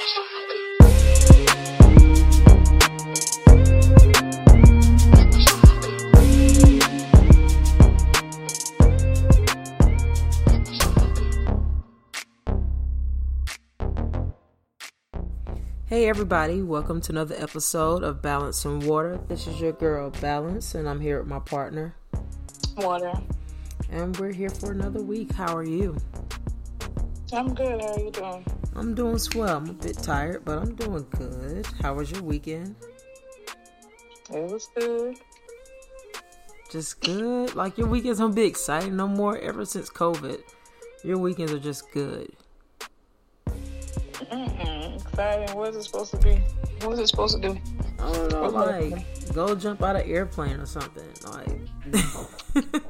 Hey everybody, welcome to another episode of Balance and Water. This is your girl Balance, and I'm here with my partner, Water. and we're here for another week. How are you? I'm good. How are you doing? I'm doing swell. I'm a bit tired, but I'm doing good. How was your weekend? It was good. Just good. Like your weekends don't be exciting no more ever since COVID. Your weekends are just good. Mm-mm. Exciting. What is it supposed to be? What is it supposed to do? I don't know, What like go jump out of airplane or something. Like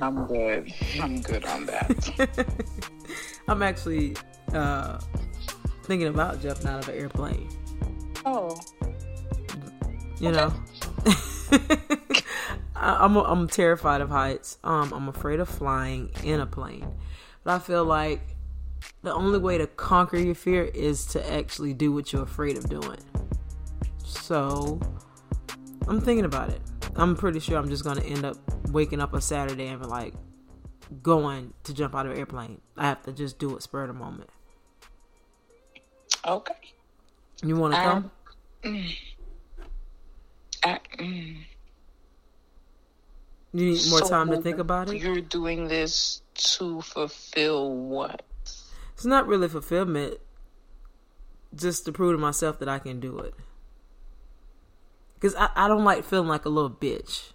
I'm good. I'm good on that. I'm actually uh thinking about jumping out of an airplane. oh, you know I, I'm I'm terrified of heights. Um, I'm afraid of flying in a plane, but I feel like the only way to conquer your fear is to actually do what you're afraid of doing. So I'm thinking about it. I'm pretty sure I'm just gonna end up waking up a Saturday and like going to jump out of an airplane. I have to just do it spur of the moment. Okay. You want to come? I, mm, You need more so time to think about it. You're doing this to fulfill what? It's not really fulfillment, just to prove to myself that I can do it. Because I, I don't like feeling like a little bitch.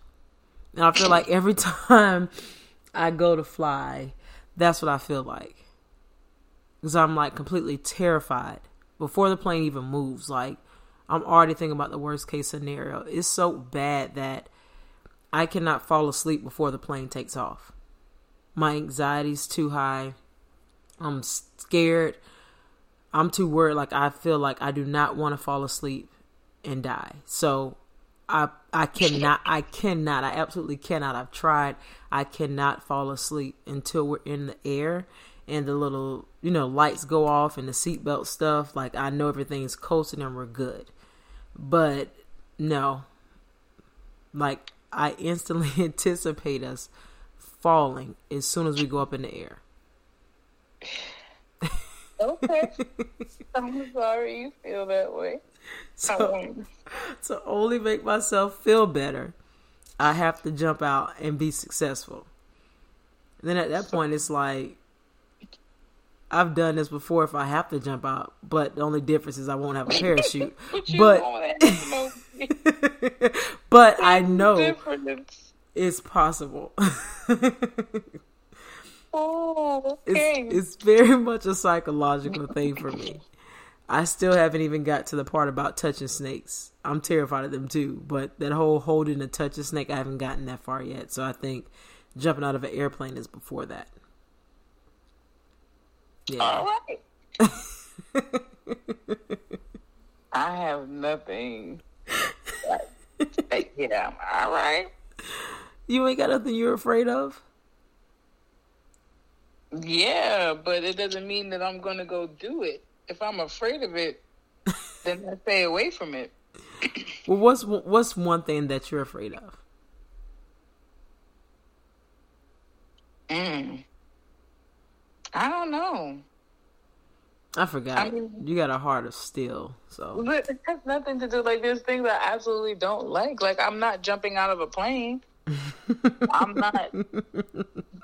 And I feel like every time I go to fly, that's what I feel like. Because I'm like completely terrified before the plane even moves. Like, I'm already thinking about the worst case scenario. It's so bad that I cannot fall asleep before the plane takes off. My anxiety's too high. I'm scared. I'm too worried. Like I feel like I do not want to fall asleep and die. So I I cannot I cannot I absolutely cannot. I've tried. I cannot fall asleep until we're in the air and the little you know lights go off and the seatbelt stuff. Like I know everything's coasting and we're good. But no. Like I instantly anticipate us falling as soon as we go up in the air. Okay. I'm sorry you feel that way. So, to only make myself feel better, I have to jump out and be successful. then at that point, it's like I've done this before. If I have to jump out, but the only difference is I won't have a parachute. but want to know? but I know Difference. it's possible. Oh, okay. it's, it's very much a psychological thing for me. I still haven't even got to the part about touching snakes. I'm terrified of them too, but that whole holding a touch a snake, I haven't gotten that far yet. So I think jumping out of an airplane is before that. Yeah. All right. I have nothing. yeah, all right. You ain't got nothing you're afraid of? Yeah, but it doesn't mean that I'm going to go do it. If I'm afraid of it, then I stay away from it. Well, what's what's one thing that you're afraid of? Mm. I don't know. I forgot. I mean- you got a heart of steel, so But it has nothing to do like there's things I absolutely don't like. Like I'm not jumping out of a plane. I'm not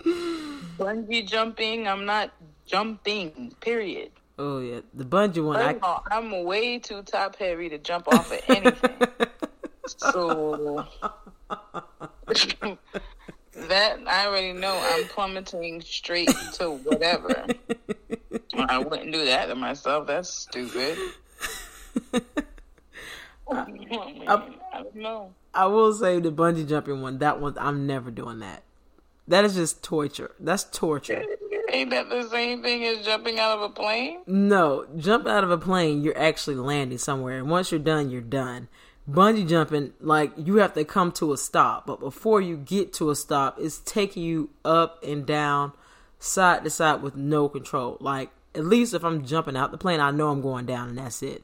bungee jumping. I'm not jumping. Period. oh yeah, the bungee one. I all, I'm way too top heavy to jump off of anything. so that I already know I'm plummeting straight to whatever. I wouldn't do that to myself. That's stupid. Uh, I don't know. I will say the bungee jumping one. That one, I'm never doing that. That is just torture. That's torture. Ain't that the same thing as jumping out of a plane? No, jump out of a plane, you're actually landing somewhere, and once you're done, you're done. Bungee jumping, like you have to come to a stop, but before you get to a stop, it's taking you up and down, side to side with no control. Like at least if I'm jumping out the plane, I know I'm going down, and that's it.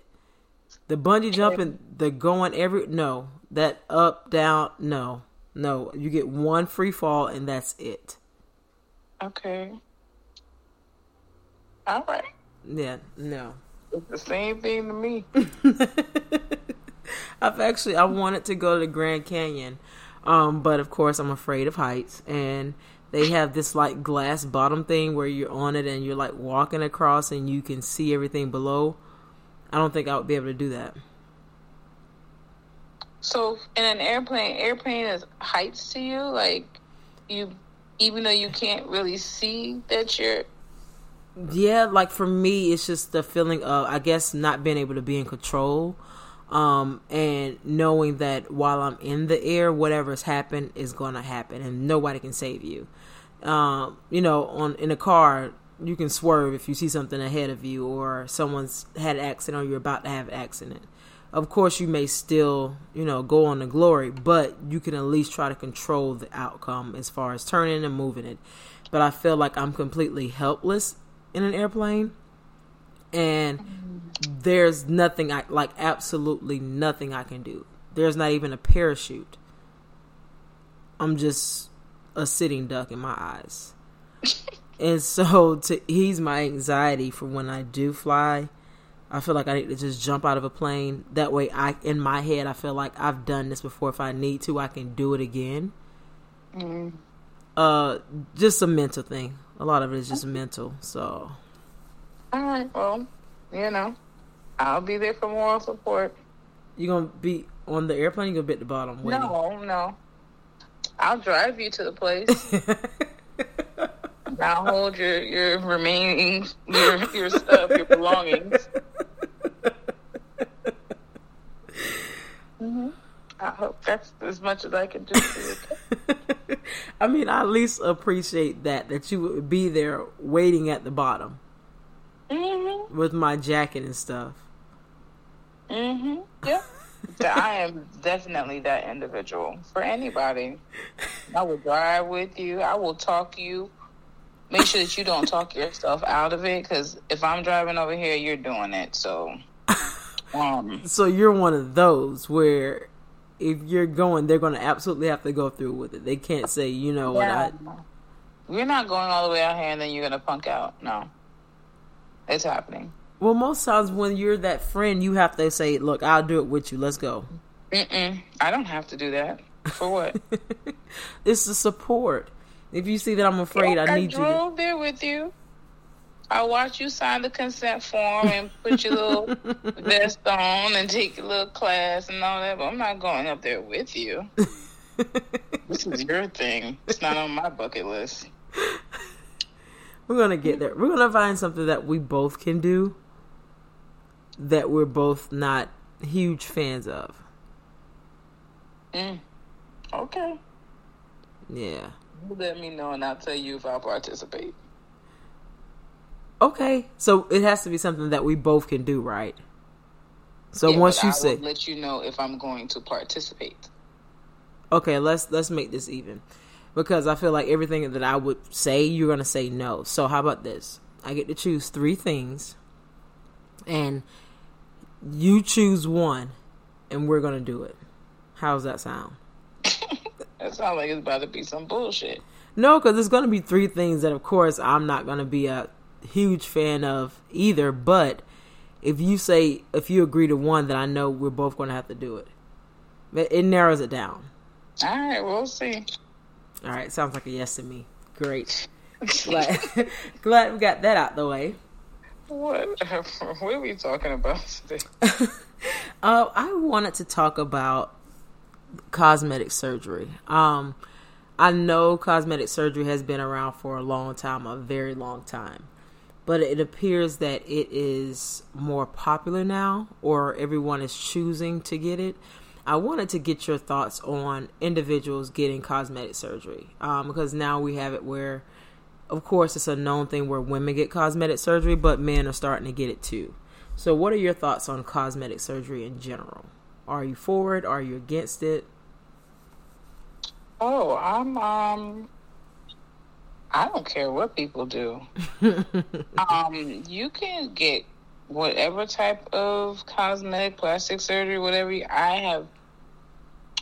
The bungee jumping, the going every no, that up down no, no. You get one free fall, and that's it. Okay. All right. Yeah, no. It's the same thing to me. I've actually I wanted to go to the Grand Canyon, um, but of course I'm afraid of heights, and they have this like glass bottom thing where you're on it and you're like walking across and you can see everything below. I don't think I would be able to do that. So in an airplane, airplane is heights to you, like you, even though you can't really see that you're. Yeah, like for me, it's just the feeling of I guess not being able to be in control, um, and knowing that while I'm in the air, whatever's happened is gonna happen, and nobody can save you. Um, you know, on in a car, you can swerve if you see something ahead of you, or someone's had an accident, or you're about to have an accident. Of course you may still you know go on the glory but you can at least try to control the outcome as far as turning and moving it. But i feel like i'm completely helpless in an airplane and there's nothing i like absolutely nothing i can do there's not even a parachute i'm just a sitting duck in my eyes and so to ease my anxiety for when i do fly I feel like I need to just jump out of a plane. That way, I in my head, I feel like I've done this before. If I need to, I can do it again. Mm. Uh, just a mental thing. A lot of it is just mental. So, all right. Well, you know, I'll be there for moral support. You gonna be on the airplane? You gonna be at the bottom? Waiting? No, no. I'll drive you to the place. I'll hold your your remaining your your stuff, your belongings. Mm-hmm. I hope that's as much as I can do for you. I mean, I at least appreciate that that you would be there waiting at the bottom mm-hmm. with my jacket and stuff. Mhm. Yeah. I am definitely that individual for anybody. I will drive with you. I will talk you. Make sure that you don't talk yourself out of it because if I'm driving over here, you're doing it. So um, so you're one of those where if you're going, they're going to absolutely have to go through with it. They can't say, you know yeah. what, I. You're not going all the way out here and then you're going to punk out. No. It's happening. Well, most times when you're that friend, you have to say, look, I'll do it with you. Let's go. Mm-mm. I don't have to do that. For what? it's the support. If you see that I'm afraid, I, I need you. I drove there with you. I watch you sign the consent form and put your little vest on and take your little class and all that, but I'm not going up there with you. this is your thing. It's not on my bucket list. We're gonna get there. We're gonna find something that we both can do that we're both not huge fans of. Mm. Okay. Yeah. let me know and I'll tell you if I'll participate. Okay, so it has to be something that we both can do, right? So yeah, once you I say, let you know if I'm going to participate. Okay, let's let's make this even, because I feel like everything that I would say, you're gonna say no. So how about this? I get to choose three things, and you choose one, and we're gonna do it. How's that sound? that sounds like it's about to be some bullshit. No, because there's gonna be three things that, of course, I'm not gonna be a huge fan of either, but if you say if you agree to one, then I know we're both going to have to do it. It narrows it down. All right, we'll see. All right, sounds like a yes to me. Great. glad, glad we got that out the way. What? What are we talking about today? uh, I wanted to talk about cosmetic surgery. Um, I know cosmetic surgery has been around for a long time, a very long time but it appears that it is more popular now, or everyone is choosing to get it. I wanted to get your thoughts on individuals getting cosmetic surgery um, because now we have it where, of course, it's a known thing where women get cosmetic surgery, but men are starting to get it too. So, what are your thoughts on cosmetic surgery in general? Are you for it? Are you against it? Oh, I'm um I don't care what people do. um, you can get whatever type of cosmetic, plastic surgery, whatever. You, I have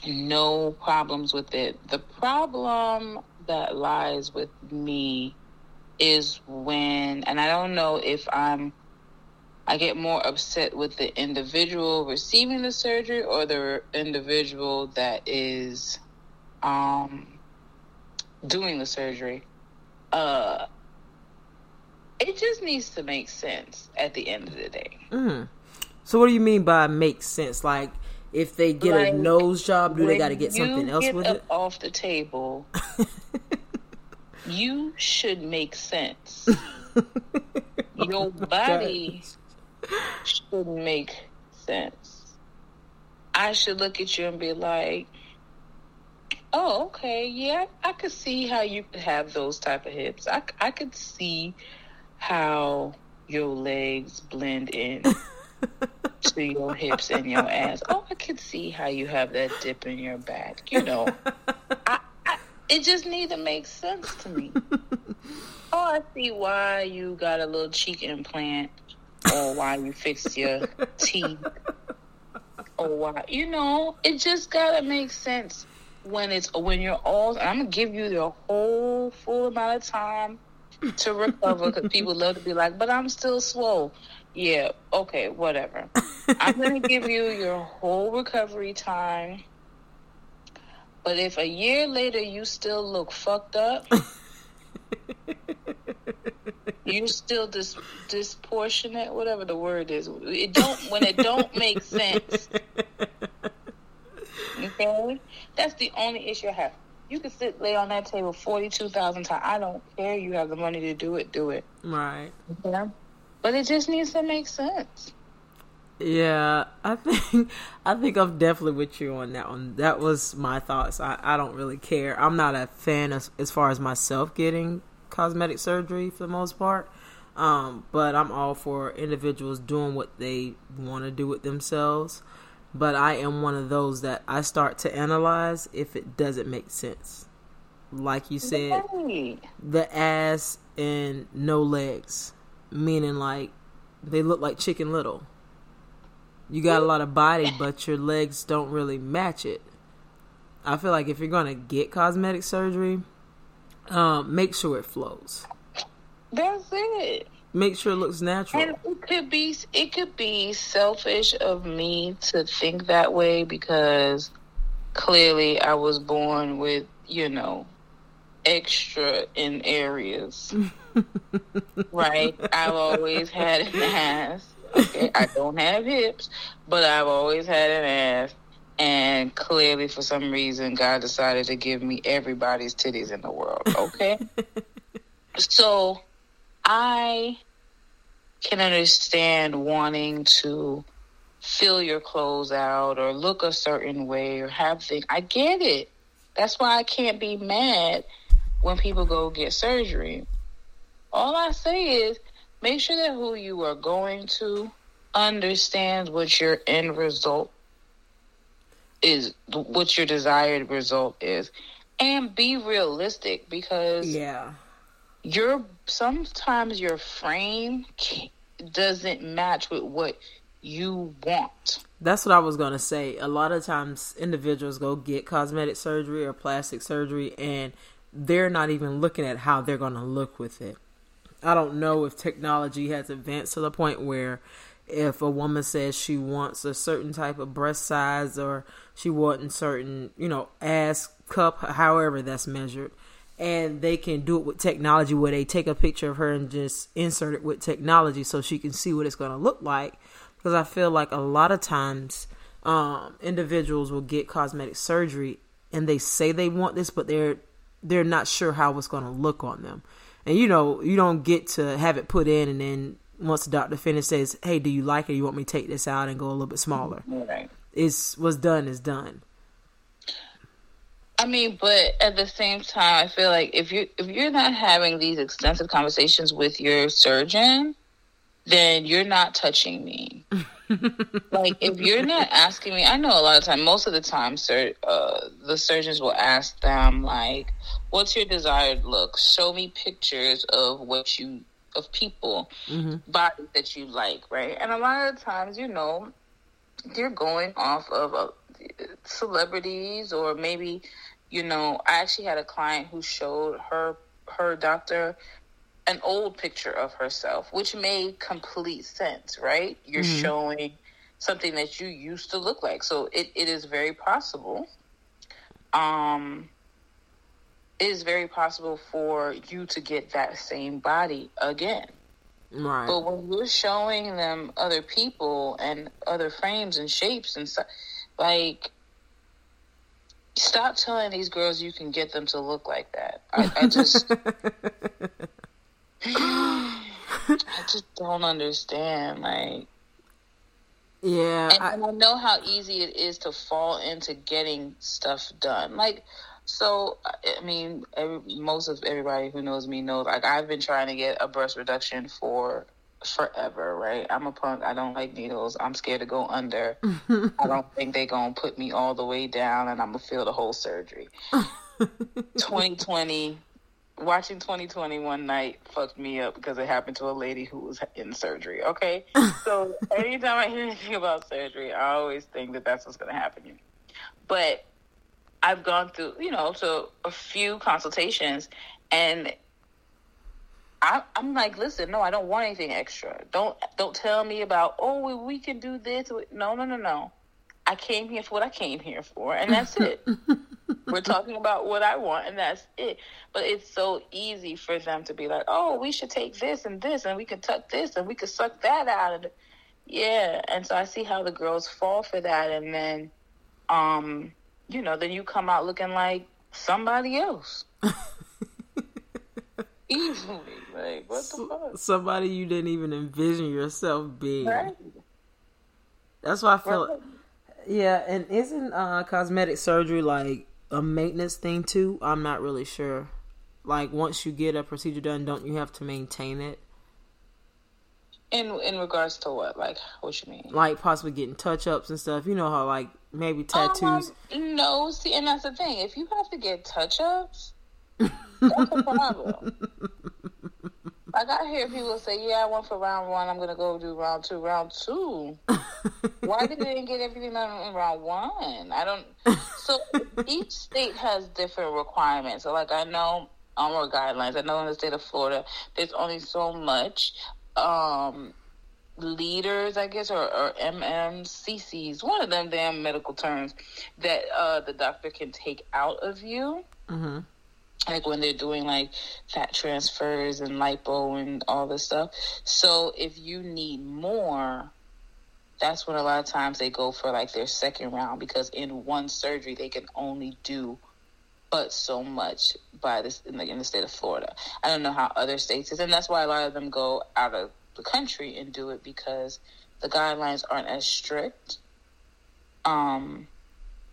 no problems with it. The problem that lies with me is when, and I don't know if I'm, I get more upset with the individual receiving the surgery or the individual that is um, doing the surgery. Uh, it just needs to make sense at the end of the day. Mm. So, what do you mean by make sense? Like, if they get like, a nose job, do they got to get something else get with it? Off the table, you should make sense. Your body should make sense. I should look at you and be like, "Oh, okay, yeah, I could see how you could have those type of hips. I, I could see how your legs blend in." to your hips and your ass. Oh, I can see how you have that dip in your back. You know, I, I, it just need to make sense to me. oh, I see why you got a little cheek implant, or why you fixed your teeth, or why you know. It just gotta make sense when it's when you're all. I'm gonna give you the whole full amount of time to recover because people love to be like, but I'm still swole. Yeah, okay, whatever. I'm going to give you your whole recovery time. But if a year later you still look fucked up, you still dis- disproportionate, whatever the word is. It don't when it don't make sense. Okay, that's the only issue I have. You can sit lay on that table forty two thousand times. I don't care. You have the money to do it. Do it. Right. Okay? But it just needs to make sense. Yeah, I think I think I'm definitely with you on that one. That was my thoughts. I, I don't really care. I'm not a fan as as far as myself getting cosmetic surgery for the most part. Um, but I'm all for individuals doing what they want to do with themselves. But I am one of those that I start to analyze if it doesn't make sense. Like you said, right. the ass and no legs meaning like they look like Chicken Little. You got a lot of body, but your legs don't really match it. I feel like if you're gonna get cosmetic surgery, um, make sure it flows. That's it. Make sure it looks natural. And it could be it could be selfish of me to think that way because clearly I was born with, you know, extra in areas. right? I've always had an ass. Okay, I don't have hips, but I've always had an ass. And clearly, for some reason, God decided to give me everybody's titties in the world. Okay, so I can understand wanting to fill your clothes out or look a certain way or have things. I get it. That's why I can't be mad when people go get surgery. All I say is make sure that who you are going to understands what your end result is, what your desired result is, and be realistic because yeah, your sometimes your frame doesn't match with what you want. That's what I was gonna say. A lot of times, individuals go get cosmetic surgery or plastic surgery, and they're not even looking at how they're gonna look with it. I don't know if technology has advanced to the point where if a woman says she wants a certain type of breast size or she wants a certain, you know, ass cup, however that's measured, and they can do it with technology where they take a picture of her and just insert it with technology so she can see what it's going to look like. Because I feel like a lot of times um, individuals will get cosmetic surgery and they say they want this, but they're they're not sure how it's going to look on them and you know you don't get to have it put in and then once the doctor finishes says hey do you like it? You want me to take this out and go a little bit smaller? Right. It's what's done is done. I mean, but at the same time, I feel like if you if you're not having these extensive conversations with your surgeon, then you're not touching me. like if you're not asking me, I know a lot of time, most of the time, sir, uh, the surgeons will ask them like, what's your desired look? Show me pictures of what you of people mm-hmm. bodies that you like, right? And a lot of times, you know, you're going off of uh, celebrities or maybe, you know, I actually had a client who showed her her doctor an old picture of herself, which made complete sense, right? You're mm-hmm. showing something that you used to look like. So it, it is very possible. Um it is very possible for you to get that same body again. Right. But when you're showing them other people and other frames and shapes and stuff, like, stop telling these girls you can get them to look like that. I, I just, I just don't understand. Like, yeah, and I, and I know how easy it is to fall into getting stuff done. Like, so, I mean, every, most of everybody who knows me knows like I've been trying to get a breast reduction for forever, right? I'm a punk. I don't like needles. I'm scared to go under. I don't think they're going to put me all the way down and I'm going to feel the whole surgery. 2020, watching 2020 one night fucked me up because it happened to a lady who was in surgery, okay? so anytime I hear anything about surgery, I always think that that's what's going to happen to me. But I've gone through, you know, to a few consultations and I, am like, listen, no, I don't want anything extra. Don't don't tell me about, oh, we, we can do this. No, no, no, no. I came here for what I came here for, and that's it. We're talking about what I want, and that's it. But it's so easy for them to be like, oh, we should take this and this, and we could tuck this, and we could suck that out. And yeah, and so I see how the girls fall for that, and then, um, you know, then you come out looking like somebody else. Easily. Like, what the fuck? Somebody you didn't even envision yourself being. Right. That's why I feel. Right. Yeah, and isn't uh, cosmetic surgery like a maintenance thing too? I'm not really sure. Like, once you get a procedure done, don't you have to maintain it? In in regards to what? Like, what you mean? Like possibly getting touch ups and stuff. You know how like maybe um, tattoos. Um, no, see, and that's the thing. If you have to get touch ups, that's a problem. like I hear people say, "Yeah, I went for round one. I'm gonna go do round two. Round two. Why did they get everything done in round one? I don't. So each state has different requirements. So like I know on guidelines. I know in the state of Florida, there's only so much um, leaders, I guess, or, or MMCCs, one of them damn medical terms that uh, the doctor can take out of you. Mm-hmm. Like when they're doing like fat transfers and lipo and all this stuff. So if you need more, that's when a lot of times they go for like their second round because in one surgery they can only do but so much by this in the, in the state of Florida. I don't know how other states is, and that's why a lot of them go out of the country and do it because the guidelines aren't as strict. Um,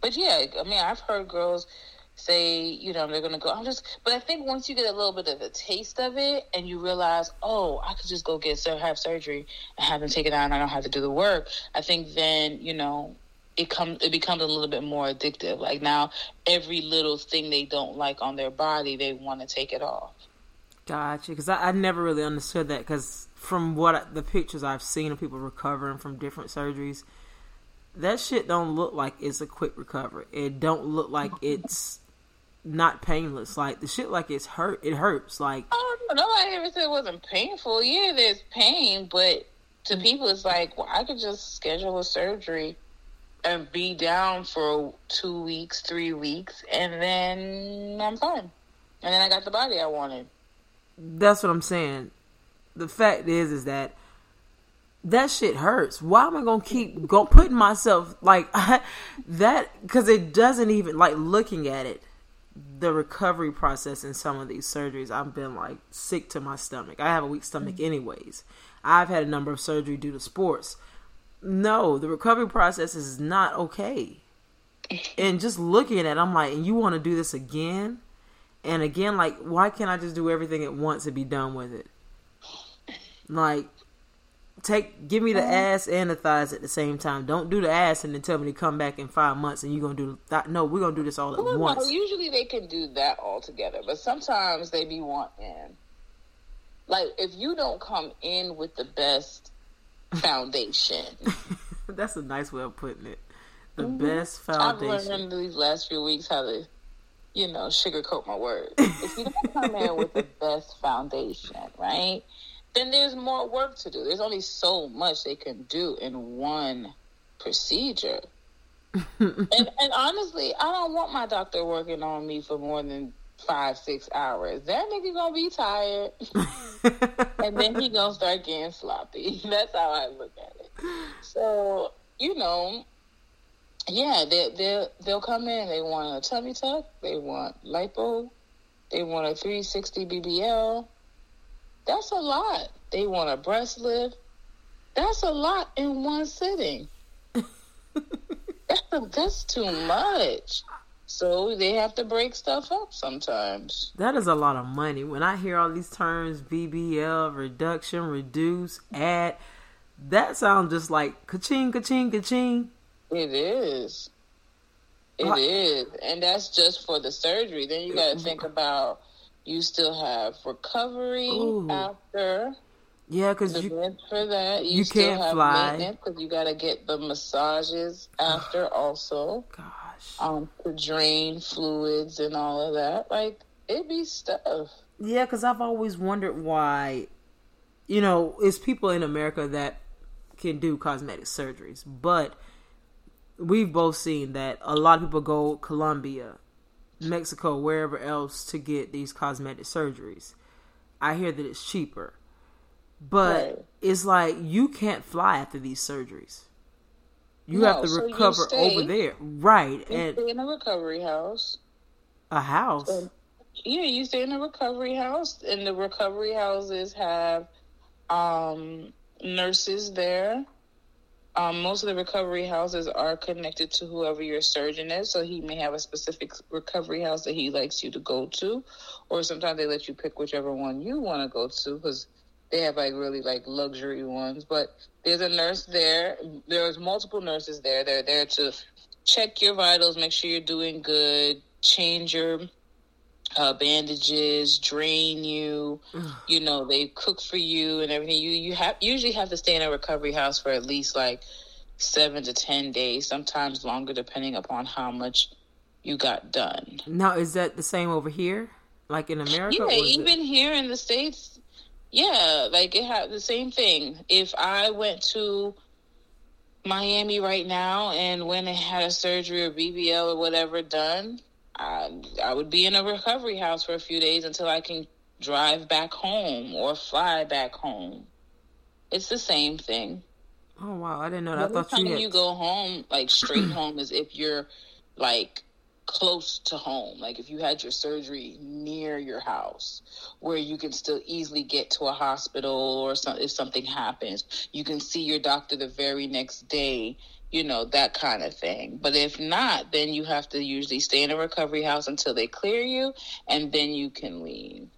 but yeah, I mean, I've heard girls say, you know, they're gonna go. I'm just, but I think once you get a little bit of a taste of it and you realize, oh, I could just go get so have surgery and have them take it out, and I don't have to do the work. I think then, you know, it comes it becomes a little bit more addictive. Like now, every little thing they don't like on their body, they want to take it off. Gotcha. Because I, I, never really understood that. Because from what the pictures I've seen of people recovering from different surgeries, that shit don't look like it's a quick recovery. It don't look like it's not painless. Like the shit, like it's hurt. It hurts. Like oh, nobody ever said it wasn't painful. Yeah, there's pain, but to mm. people, it's like well, I could just schedule a surgery and be down for two weeks, three weeks, and then I'm fine. And then I got the body I wanted. That's what I'm saying. The fact is, is that that shit hurts. Why am I gonna keep go putting myself like that? Because it doesn't even like looking at it. The recovery process in some of these surgeries, I've been like sick to my stomach. I have a weak stomach, mm-hmm. anyways. I've had a number of surgery due to sports no, the recovery process is not okay. And just looking at it, I'm like, and you want to do this again? And again, like, why can't I just do everything at once and be done with it? Like, take give me the ass and the thighs at the same time. Don't do the ass and then tell me to come back in five months and you're gonna do that. No, we're gonna do this all at Well, no, once. usually they can do that all together, but sometimes they be wanting. Like if you don't come in with the best foundation, That's a nice way of putting it. The Mhm. best foundation. I've learned these last few weeks how to, you know, sugarcoat my words. If you don't come in with the best foundation, right, then there's more work to do. There's only so much they can do in one procedure. and, and honestly, I don't want my doctor working on me for more than five, six hours. That nigga gonna be tired, and then he gonna start getting sloppy. That's how I look at it. So you know, yeah, they they they'll come in. They want a tummy tuck. They want lipo. They want a 360 BBL. That's a lot. They want a breast lift. That's a lot in one sitting. that's, that's too much. So they have to break stuff up sometimes. That is a lot of money. When I hear all these terms, BBL, reduction, reduce, add, that sounds just like ka-ching, ka-ching, ka-ching. It is. It What? is, And that's just for the surgery. Then you got to think about you still have recovery Ooh. after Yeah, because you, for that. You, you still can't have fly. because you got to get the massages after also gosh. um, to drain fluids and all of that. Like, it be stuff. Yeah, because I've always wondered why, you know, it's people in America that can do cosmetic surgeries, but we've both seen that a lot of people go Colombia, Mexico, wherever else to get these cosmetic surgeries. I hear that it's cheaper, but Right. it's like you can't fly after these surgeries. You No, have to so recover stay- over there, right? And in a recovery house. a house. So, yeah, you stay in a recovery house, and the recovery houses have um, nurses there. Um, most of the recovery houses are connected to whoever your surgeon is, so he may have a specific recovery house that he likes you to go to, or sometimes they let you pick whichever one you want to go to because they have like really like luxury ones. But there's a nurse there. There's multiple nurses there. They're there to check your vitals, make sure you're doing good, change your uh, bandages, drain you. You know, they cook for you and everything. You you have usually have to stay in a recovery house for at least like seven to ten days, sometimes longer, depending upon how much you got done. Now, is that the same over here, like in America? Yeah, or is it- even here in the states, yeah, like it had the same thing. If I went to Miami right now and went and had a surgery or BBL or whatever done, I I would be in a recovery house for a few days until I can drive back home or fly back home. It's the same thing. Oh wow, I didn't know that. I thought time you you, go home, like straight home, is if you're like close to home. Like if you had your surgery near your house, where you can still easily get to a hospital, or some, if something happens, you can see your doctor the very next day. You know that kind of thing. But if not, then you have to usually stay in a recovery house until they clear you, and then you can leave.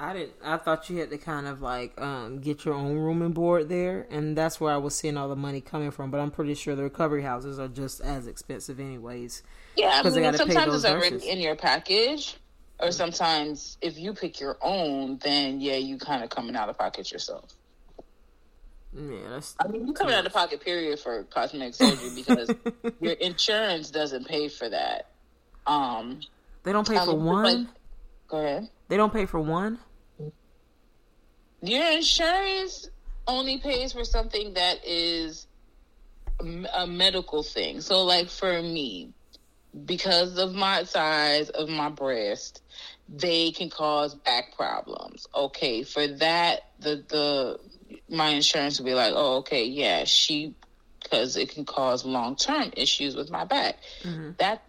I didn't. I thought you had to kind of like um, get your own room and board there, and that's where I was seeing all the money coming from. But I'm pretty sure the recovery houses are just as expensive, anyways. Yeah, I mean, sometimes it's already in your package, or sometimes if you pick your own, then yeah, you kind of coming out of pocket yourself. Yeah, that's. I mean, you're coming out of pocket period for cosmetic surgery because your insurance doesn't pay for that. Um, They don't pay I for mean, one. like- go ahead. They don't pay for one. Your insurance only pays for something that is a medical thing. So, like for me, because of my size of my breast, they can cause back problems. Okay, for that, the the my insurance will be like, oh, okay, yeah, she because it can cause long term issues with my back. That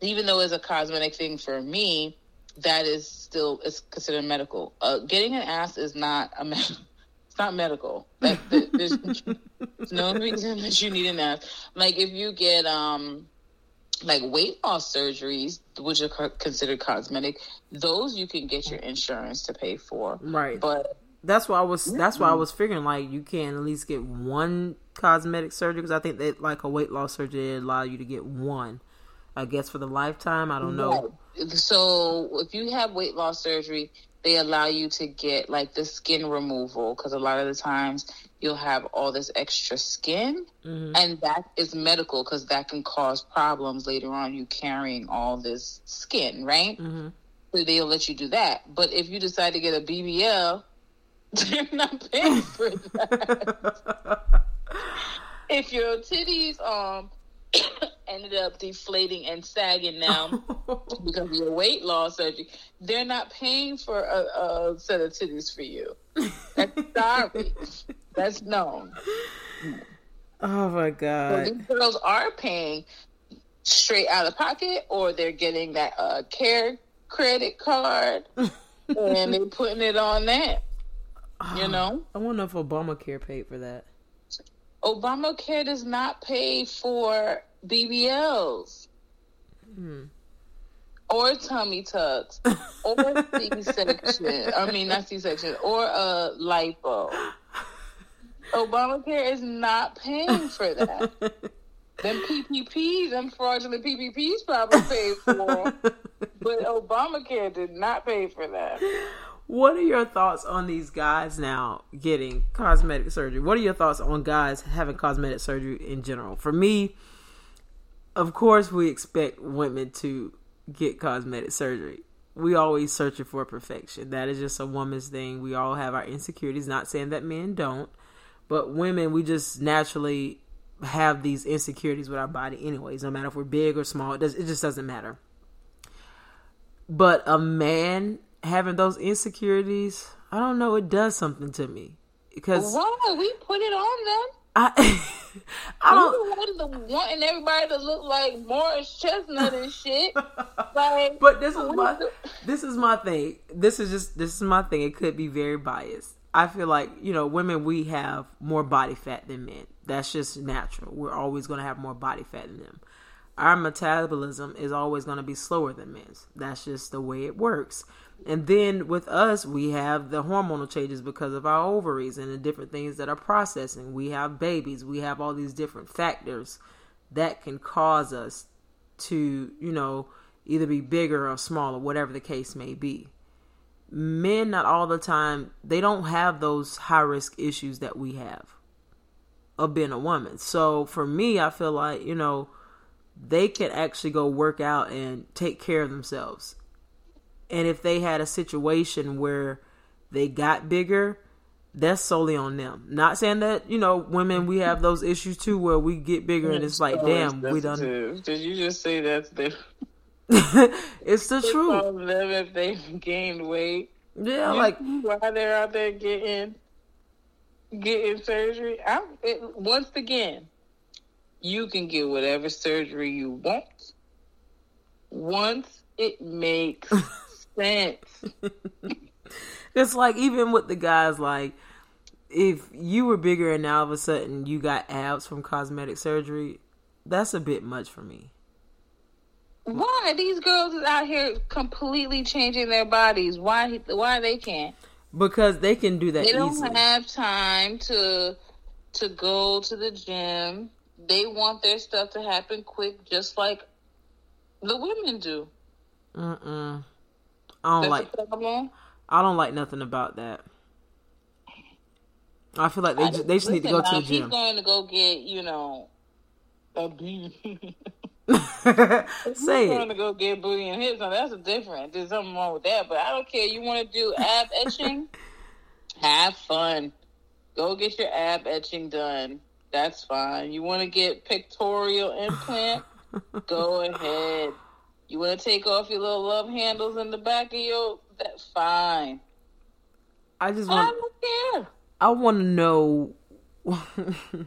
even though it's a cosmetic thing for me, that is still is considered medical. Uh, getting an ass is not a med- it's not medical. That, that- there's, no reason that you need an ass. Like if you get um like weight loss surgeries, which are co- considered cosmetic, those you can get your insurance to pay for. Right. But That's why I was. That's why I was figuring like you can at least get one cosmetic surgery because I think that like a weight loss surgery allow you to get one. I guess for the lifetime. I don't know. So if you have weight loss surgery, they allow you to get like the skin removal because a lot of the times you'll have all this extra skin Mhm. and that is medical because that can cause problems later on you carrying all this skin right Mhm. so they'll let you do that but if you decide to get a bbl they're not paying for that if your titties um ended up deflating and sagging now because of your weight loss surgery, they're not paying for a, a set of titties for you. That's sorry. That's known. oh my So god. these girls are paying straight out of pocket, or they're getting that uh, care credit card and they're putting it on that. You know, I wonder if Obamacare paid for that. Obamacare does not pay for BBLs. Hmm. or tummy tucks or C-section. I mean, not C-section or a lipo. Obamacare is not paying for that. Them PPPs, them fraudulent PPPs probably paid for, but Obamacare did not pay for that. What are your thoughts on these guys now getting cosmetic surgery? What are your thoughts on guys having cosmetic surgery in general? For me, of course, we expect women to get cosmetic surgery. We always searching for perfection. That is just a woman's thing. We all have our insecurities. Not saying that men don't, but women, we just naturally have these insecurities with our body, anyways. No matter if we're big or small, it, does, it just doesn't matter. But a man having those insecurities, I don't know, it does something to me because Why? We put it on them. I, I don't. Wanted the wanting everybody to look like Morris Chestnut and shit. Like, But this is my this is my thing. This is just this is my thing. It could be very biased. I feel like you know, women we have more body fat than men. That's just natural. We're always going to have more body fat than them. Our metabolism is always going to be slower than men's. That's just the way it works. And then with us, we have the hormonal changes because of our ovaries and the different things that are processing. We have babies. We have all these different factors that can cause us to, you know, either be bigger or smaller, whatever the case may be. Men, not all the time, they don't have those high risk issues that we have of being a woman. So for me, I feel like, you know, they can actually go work out and take care of themselves. And if they had a situation where they got bigger, that's solely on them. Not saying that, you know, women, we have those issues too where we get bigger and it's like, damn, we done. Did you just say that's the it's the truth. on them if they gained weight? Yeah, You like why they're out there getting getting surgery. I'm it, once again, you can get whatever surgery you want once it makes sense. it's like even with the guys like if you were bigger and now all of a sudden you got abs from cosmetic surgery, that's a bit much for me. Why these girls is out here completely changing their bodies? Why? Why they can't? Because they can do that They don't easily. have time to to go to the gym. They want their stuff to happen quick, just like the women do. Mm-mm. I don't That's like. I don't like nothing about that. I feel like they just, they just need to go to the if He's going to go get you know a booty. Say He's going to go get booty and hips. Now that's a different. There's something wrong with that, but I don't care. You want to do ab etching? Have fun. Go get your ab etching done. That's fine. You want to get pictorial implant? go ahead. You want to take off your little love handles in the back of your? That's fine. I just I want don't care. I want to know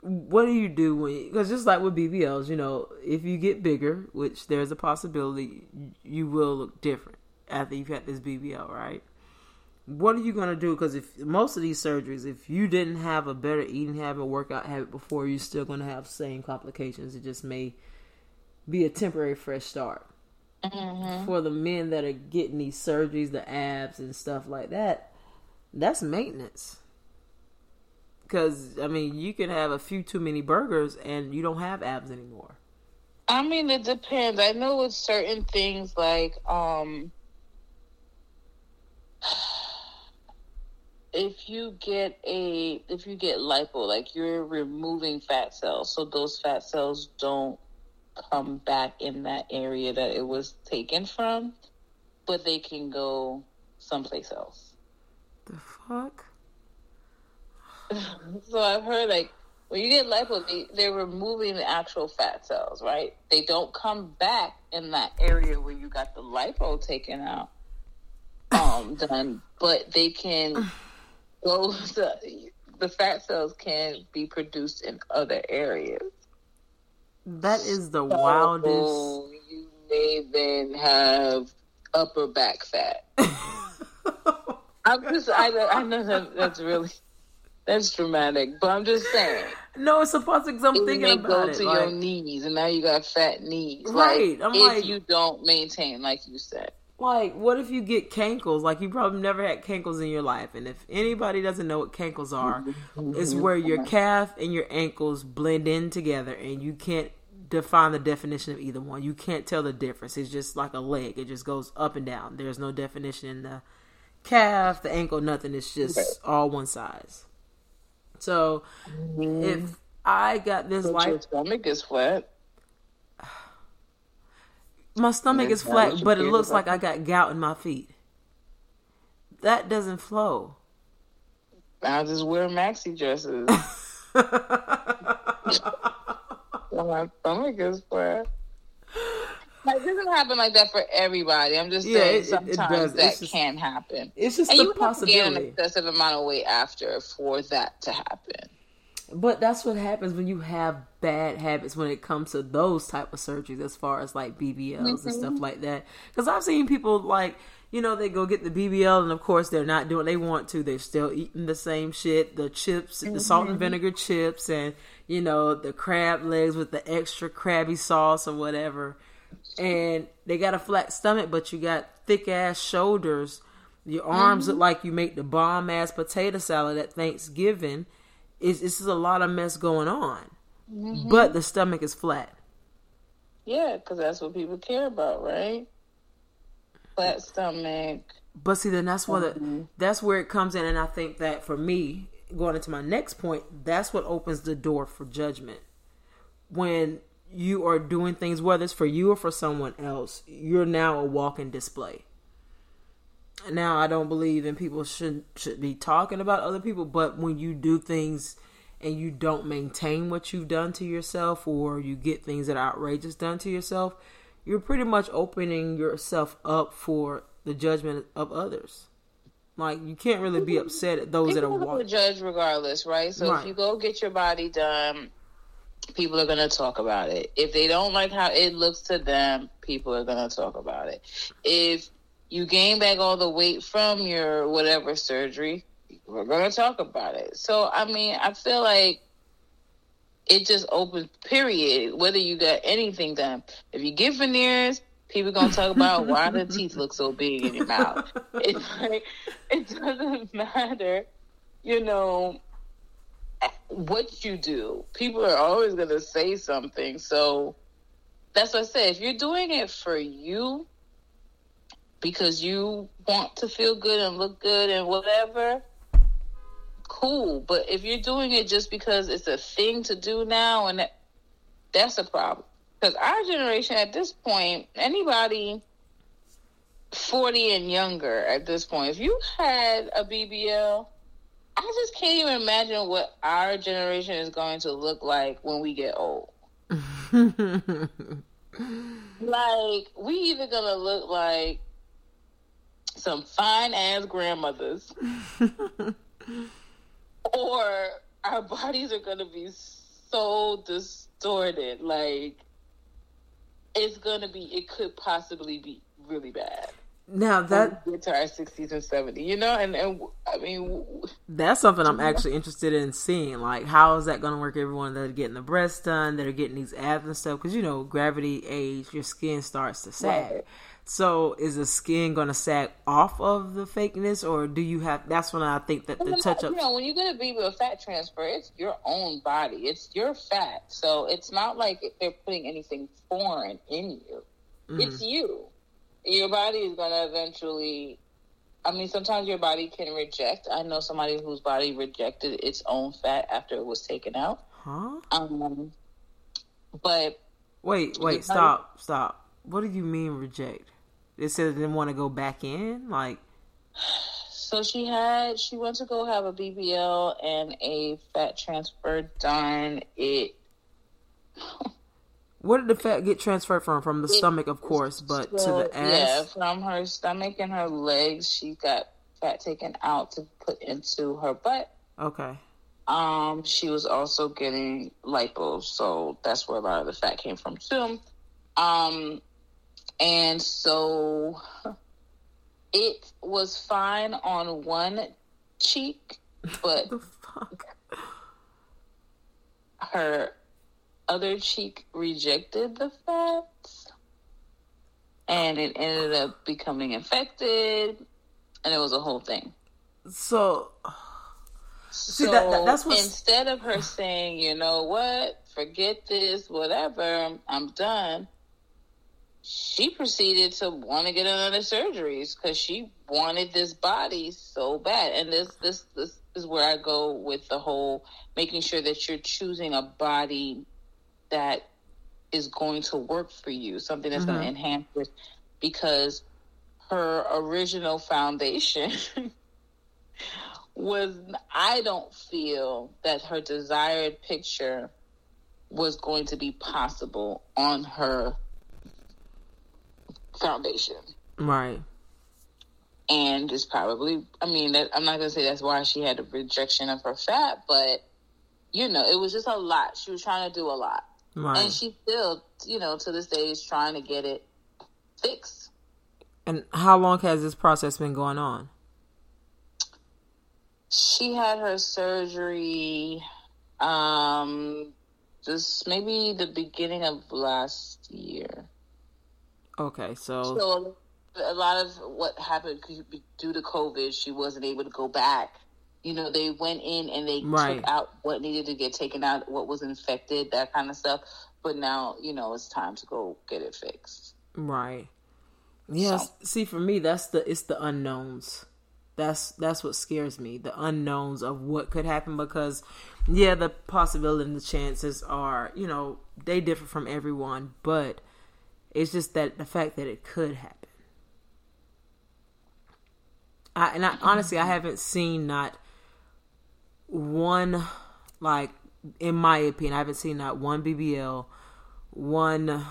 what do you do when because just like with BBLs, you know, if you get bigger, which there's a possibility you will look different after you've had this BBL, right? What are you gonna do? Because if most of these surgeries, if you didn't have a better eating habit, workout habit before, you're still gonna have same complications. It just may be a temporary fresh start Mm-hmm. for the men that are getting these surgeries, the abs and stuff like that, That's maintenance. Because I mean, you can have a few too many burgers and you don't have abs anymore. I mean, it depends. I know with certain things like um if you get a if you get lipo, like you're removing fat cells, so those fat cells don't come back in that area that it was taken from, but they can go someplace else. The fuck? so I've heard like when you get lipo, they, they're removing the actual fat cells, right? They don't come back in that area where you got the lipo taken out, um, done, but they can go. To, the fat cells can be produced in other areas. That is the so wildest. You may then have upper back fat. I'm just, I, I know that that's really that's dramatic, but I'm just saying. No, it's supposed to. Cause I'm thinking about go it. to like, your knees, and now you got fat knees. Right. Like, I'm if like, you don't maintain, like you said. Like, what if you get cankles? Like, you probably never had cankles in your life, and if anybody doesn't know what cankles are, it's where your calf and your ankles blend in together, and you can't define the definition of either one. You can't tell the difference. It's just like a leg. It just goes up and down. There's no definition in the calf, the ankle, nothing. It's just all one size. So mm-hmm. if I got this but life, your stomach is flat. My stomach is flat, but it looks like I got gout in my feet. That doesn't flow. I just wear maxi dresses. my stomach is flat. Like, it doesn't happen like that for everybody. I'm just yeah, saying it, sometimes it that just, can happen. It's just and the you possibility. Have to gain an excessive amount of weight after for that to happen. But that's what happens when you have bad habits when it comes to those type of surgeries, as far as like BBLs mm-hmm. and stuff like that. Because I've seen people like you know they go get the BBL, and of course they're not doing they want to. They're still eating the same shit, the chips, mm-hmm. the salt and mm-hmm. vinegar chips, and you know the crab legs with the extra crabby sauce or whatever and they got a flat stomach, but you got thick ass shoulders. Your arms mm-hmm. look like you make the bomb ass potato salad at Thanksgiving. Is this is a lot of mess going on, mm-hmm. but the stomach is flat. Yeah, because that's what people care about, right? Flat stomach. But see, then that's what mm-hmm. that's where it comes in, and I think that for me, going into my next point, that's what opens the door for judgment. When you are doing things, whether it's for you or for someone else, you're now a walking display. Now, I don't believe in people should should be talking about other people, but when you do things and you don't maintain what you've done to yourself, or you get things that are outrageous done to yourself, you're pretty much opening yourself up for the judgment of others. Like you can't really be mm-hmm. upset at those people that are walking. judge regardless, right? So right. if you go get your body done people are going to talk about it. If they don't like how it looks to them, people are going to talk about it. If you gain back all the weight from your whatever surgery, we're going to talk about it. So, I mean, I feel like it just opens, period, whether you got anything done. If you get veneers, people going to talk about why the teeth look so big in your mouth. It's like, it doesn't matter, you know, what you do. People are always going to say something. So that's what I said. If you're doing it for you because you want to feel good and look good and whatever, cool. But if you're doing it just because it's a thing to do now, and that, that's a problem. Because our generation at this point, anybody 40 and younger at this point, if you had a BBL, I just can't even imagine what our generation is going to look like when we get old. like we either gonna look like some fine ass grandmothers or our bodies are gonna be so distorted like it's gonna be it could possibly be really bad now that get to our sixties and seventies, you know, and and I mean that's something I'm actually interested in seeing. Like, how is that going to work? Everyone that are getting the breasts done, that are getting these abs and stuff, because you know, gravity, age, your skin starts to sag. Right. So is the skin gonna sag off of the fakeness, or do you have? That's when I think that the touch up. You know, when you're gonna a BBL fat transfer, it's your own body. It's your fat, so it's not like they're putting anything foreign in you. Mm-hmm. It's you. Your body is gonna eventually. I mean, sometimes your body can reject. I know somebody whose body rejected its own fat after it was taken out. Huh? Um, but wait, wait, stop, stop. What do you mean reject? They said they didn't want to go back in, like. So she had she went to go have a BBL and a fat transfer done. It. Where did the fat get transferred from? From the it, stomach, of course, but so, to the ass. Yeah, from her stomach and her legs, she got fat taken out to put into her butt. Okay. Um, she was also getting lipo, so that's where a lot of the fat came from too. Um, and so it was fine on one cheek, but her other cheek rejected the fat and it ended up becoming infected and it was a whole thing. So See, that, that, that's what instead of her saying, you know what, forget this, whatever, I'm done she proceeded to want to get another surgeries because she wanted this body so bad. And this this this is where I go with the whole making sure that you're choosing a body that is going to work for you, something that's mm-hmm. going to enhance it. Because her original foundation was, I don't feel that her desired picture was going to be possible on her foundation. Right. And it's probably, I mean, that, I'm not going to say that's why she had a rejection of her fat, but, you know, it was just a lot. She was trying to do a lot. Right. And she still, you know, to this day is trying to get it fixed. And how long has this process been going on? She had her surgery um just maybe the beginning of last year. Okay, so so a lot of what happened due to COVID, she wasn't able to go back. You know, they went in and they right. took out what needed to get taken out, what was infected, that kind of stuff. But now, you know, it's time to go get it fixed. Right. Yes. So. See, for me, that's the it's the unknowns. That's that's what scares me. The unknowns of what could happen because, yeah, the possibility and the chances are, you know, they differ from everyone, but it's just that the fact that it could happen. I, and I, honestly, I haven't seen not one, like, in my opinion, I haven't seen not one BBL, one,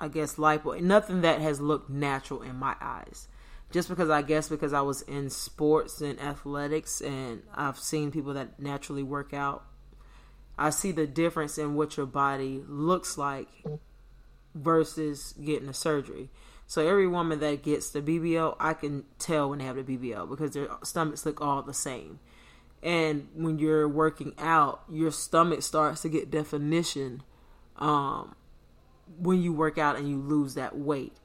I guess, lipo, nothing that has looked natural in my eyes. Just because I guess because I was in sports and athletics and I've seen people that naturally work out, I see the difference in what your body looks like versus getting a surgery. So every woman that gets the BBL, I can tell when they have the BBL because their stomachs look all the same. And when you're working out, your stomach starts to get definition um, when you work out and you lose that weight.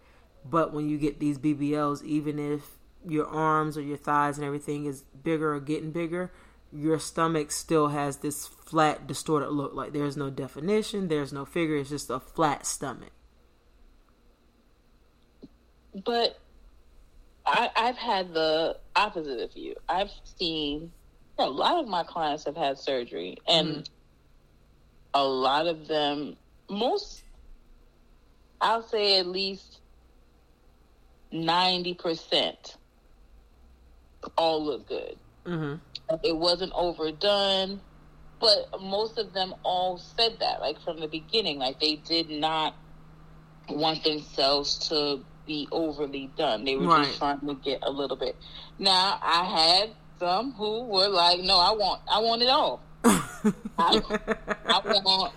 But when you get these BBLs, even if your arms or your thighs and everything is bigger or getting bigger, your stomach still has this flat, distorted look. Like there's no definition, there's no figure, it's just a flat stomach. But I, I've had the opposite of you. I've seen a lot of my clients have had surgery, and mm-hmm. a lot of them, most, I'll say at least 90% all look good. Mm-hmm. It wasn't overdone, but most of them all said that, like from the beginning, like they did not want themselves to be overly done. They were right. just trying to get a little bit. Now I had some who were like, "No, I want, I want it all. I, I want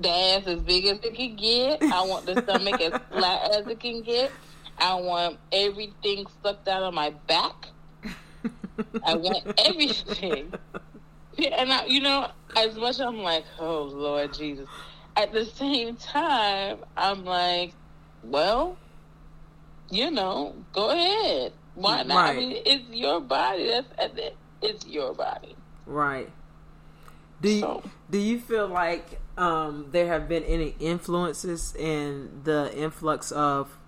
the ass as big as it can get. I want the stomach as flat as it can get. I want everything sucked out of my back. I want everything." And I, you know, as much I'm like, "Oh Lord Jesus," at the same time, I'm like, "Well." You know, go ahead. Why not? Right. I mean, it's your body. That's it's your body. Right. Do you, so. do you feel like um, there have been any influences in the influx of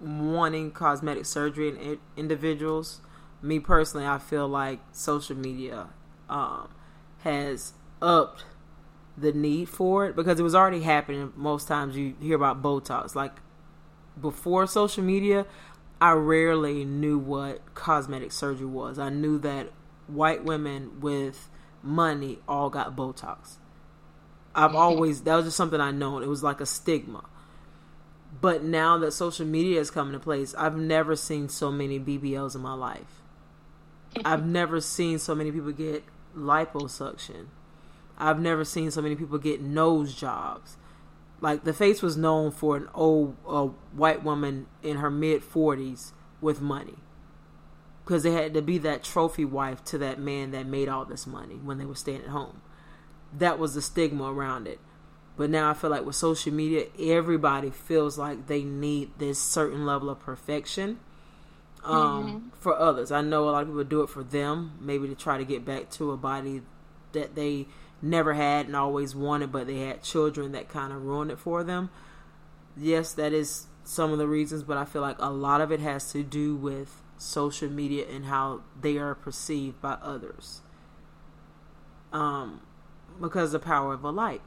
wanting cosmetic surgery in individuals? Me personally, I feel like social media um, has upped the need for it because it was already happening. Most times you hear about Botox. Like before social media, I rarely knew what cosmetic surgery was. I knew that white women with money all got Botox. I've always that was just something I known. It was like a stigma. But now that social media has come into place, I've never seen so many BBLs in my life. I've never seen so many people get liposuction. I've never seen so many people get nose jobs. Like the face was known for an old uh, white woman in her mid 40s with money because they had to be that trophy wife to that man that made all this money when they were staying at home. That was the stigma around it. But now I feel like with social media, everybody feels like they need this certain level of perfection um, mm-hmm. for others. I know a lot of people do it for them, maybe to try to get back to a body that they never had and always wanted, but they had children that kind of ruined it for them. Yes, that is some of the reasons, but I feel like a lot of it has to do with social media and how they are perceived by others. Um, because the power of a like.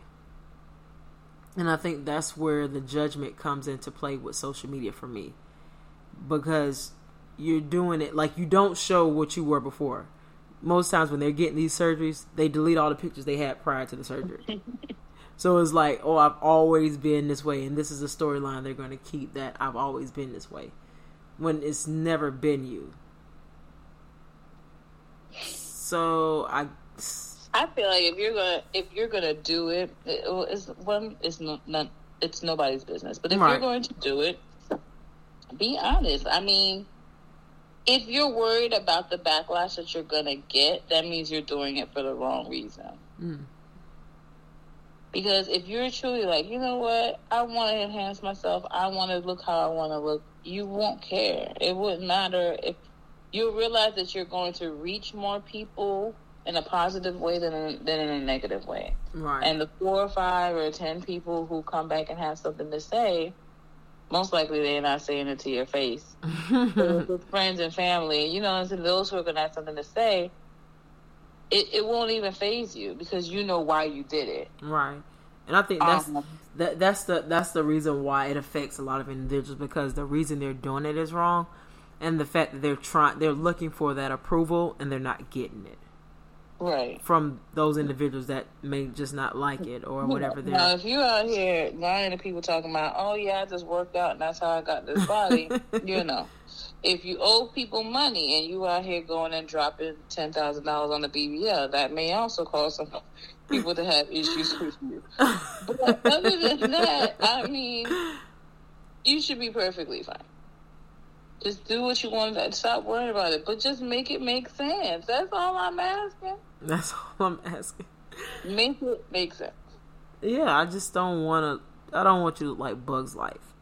And I think that's where the judgment comes into play with social media for me. Because you're doing it like you don't show what you were before. Most times when they're getting these surgeries, they delete all the pictures they had prior to the surgery. so it's like, oh, I've always been this way, and this is a storyline they're going to keep that I've always been this way when it's never been you. So I I feel like if you're gonna if you're gonna do it, it it's one it's not, not it's nobody's business. But if right. you're going to do it, be honest. I mean, if you're worried about the backlash that you're gonna get, that means you're doing it for the wrong reason. Mm. Because if you're truly like, you know what, I want to enhance myself, I want to look how I want to look, you won't care. It wouldn't matter if you realize that you're going to reach more people in a positive way than in, than in a negative way. Right. And the four or five or ten people who come back and have something to say, most likely they're not saying it to your face. with friends and family, you know, and those who are going to have something to say, it, it won't even phase you because you know why you did it. Right. And I think that's um, that that's the that's the reason why it affects a lot of individuals because the reason they're doing it is wrong and the fact that they're trying they're looking for that approval and they're not getting it. Right. From those individuals that may just not like it or whatever they're Now if you out here lying to people talking about, Oh yeah, I just worked out and that's how I got this body, you know if you owe people money and you out here going and dropping ten thousand dollars on the BBL, that may also cause some people to have issues with you. But other than that, I mean, you should be perfectly fine. Just do what you want. To, stop worrying about it, but just make it make sense. That's all I'm asking. That's all I'm asking. Make it make sense. Yeah, I just don't want to. I don't want you to like Bugs Life.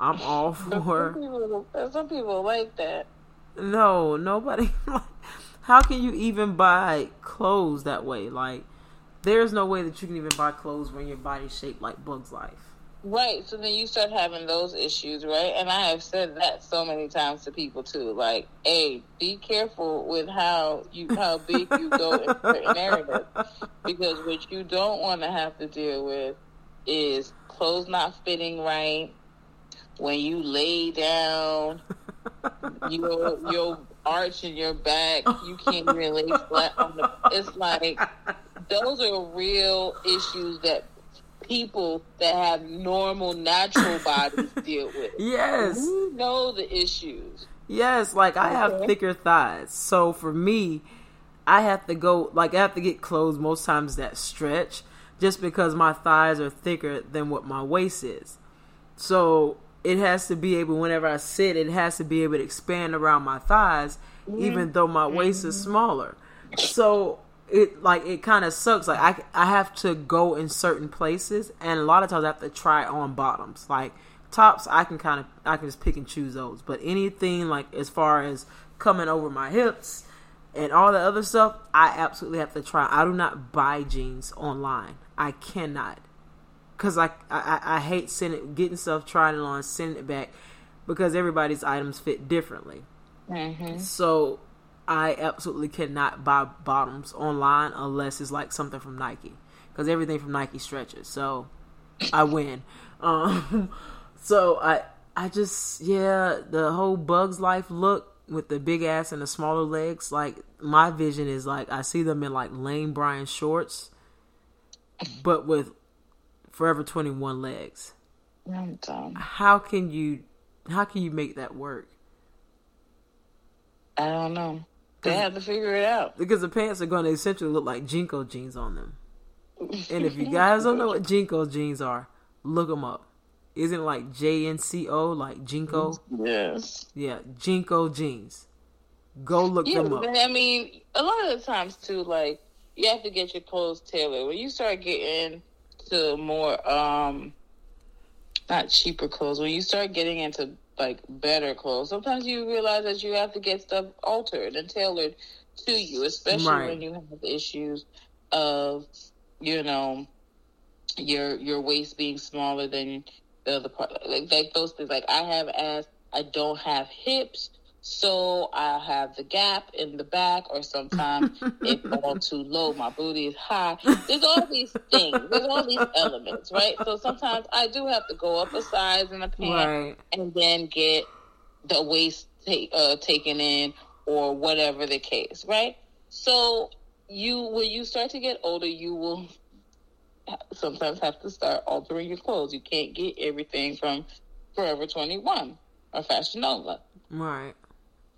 I'm all for. Some people, some people like that. No, nobody. How can you even buy clothes that way? Like, there's no way that you can even buy clothes when your body's shaped like Bugs Life. Right. So then you start having those issues, right? And I have said that so many times to people too. Like, hey, be careful with how you how big you go in certain areas, because what you don't want to have to deal with is clothes not fitting right, when you lay down, your your arch in your back, you can't lay flat on the. It's like those are real issues that people that have normal natural bodies deal with. Yes, you know the issues. Yes, like I have thicker thighs, so for me, I have to go like I have to get clothes most times that stretch, just because my thighs are thicker than what my waist is. So it has to be able whenever I sit, it has to be able to expand around my thighs, mm-hmm. even though my waist is mm-hmm. smaller. So it like it kind of sucks. Like I I have to go in certain places, and a lot of times I have to try on bottoms. Like tops I can kind of I can just pick and choose those. But anything like as far as coming over my hips and all the other stuff, I absolutely have to try. I do not buy jeans online. I cannot because I, I I hate sending getting stuff trying it on, sending it back because everybody's items fit differently. Mm-hmm. So I absolutely cannot buy bottoms online unless it's like something from Nike because everything from Nike stretches. So I win. Um, so I I just yeah the whole Bugs Life look with the big ass and the smaller legs. Like my vision is like I see them in like Lane Bryant shorts, but with Forever Twenty One legs. I'm dumb. How can you how can you make that work? I don't know. They have to figure it out. Because the pants are going to essentially look like JNCO jeans on them. And if you guys don't know what JNCO jeans are, look them up. Isn't it like J N C O, like JNCO? Yes. Yeah, JNCO jeans. Go look Yeah, them up. I mean, a lot of the times too, like you have to get your clothes tailored. When you start getting to more, um, not cheaper clothes, when you start getting into like better clothes, sometimes you realize that you have to get stuff altered and tailored to you, especially Right. when you have issues of, you know, your your waist being smaller than the other part, like, like those things. Like I have ass, I don't have hips, so I have the gap in the back, or sometimes it's all too low. My booty is high. There's all these things. There's all these elements, right? So sometimes I do have to go up a size in a pant Right. and then get the waist ta- uh, taken in or whatever the case, right? So you when you start to get older, you will sometimes have to start altering your clothes. You can't get everything from Forever 21 or Fashion Nova. Right.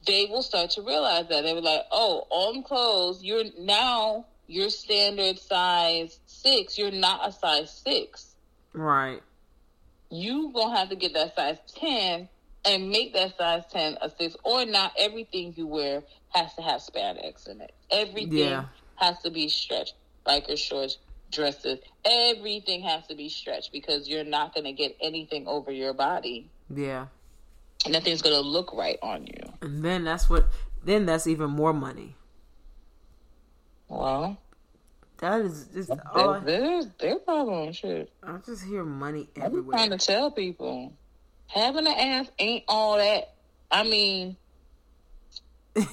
They will start to realize that they were like, "Oh, on clothes, you're now your standard size six. You're not a size six. Right. you gonna have to get that size 10 and make that size 10 a 6 or not everything you wear has to have spandex in it everything Yeah. has to be stretched biker shorts dresses everything has to be stretched because you're not gonna get anything over your body Yeah. Nothing's gonna look right on you And then that's what then that's even more money. well That is just all I, there's their problem shit I just hear money everywhere. I'm trying to tell people having an ass ain't all that. I mean,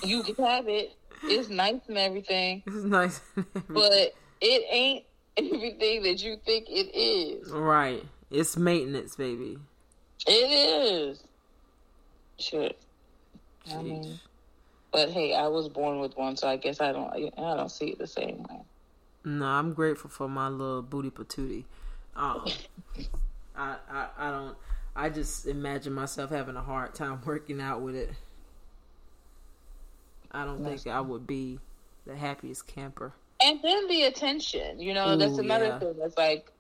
you can have it. It's nice and everything, It's nice. but it ain't everything that you think it is. right. It's maintenance, baby. It is. Shit. I mean, but hey, I was born with one, so I guess I don't. I don't see it the same way. No, I'm grateful for my little booty patootie. Um, I, I I don't. I just imagine myself having a hard time working out with it. I don't think I would be the happiest camper. And then the attention, you know, that's another yeah. thing. That's like,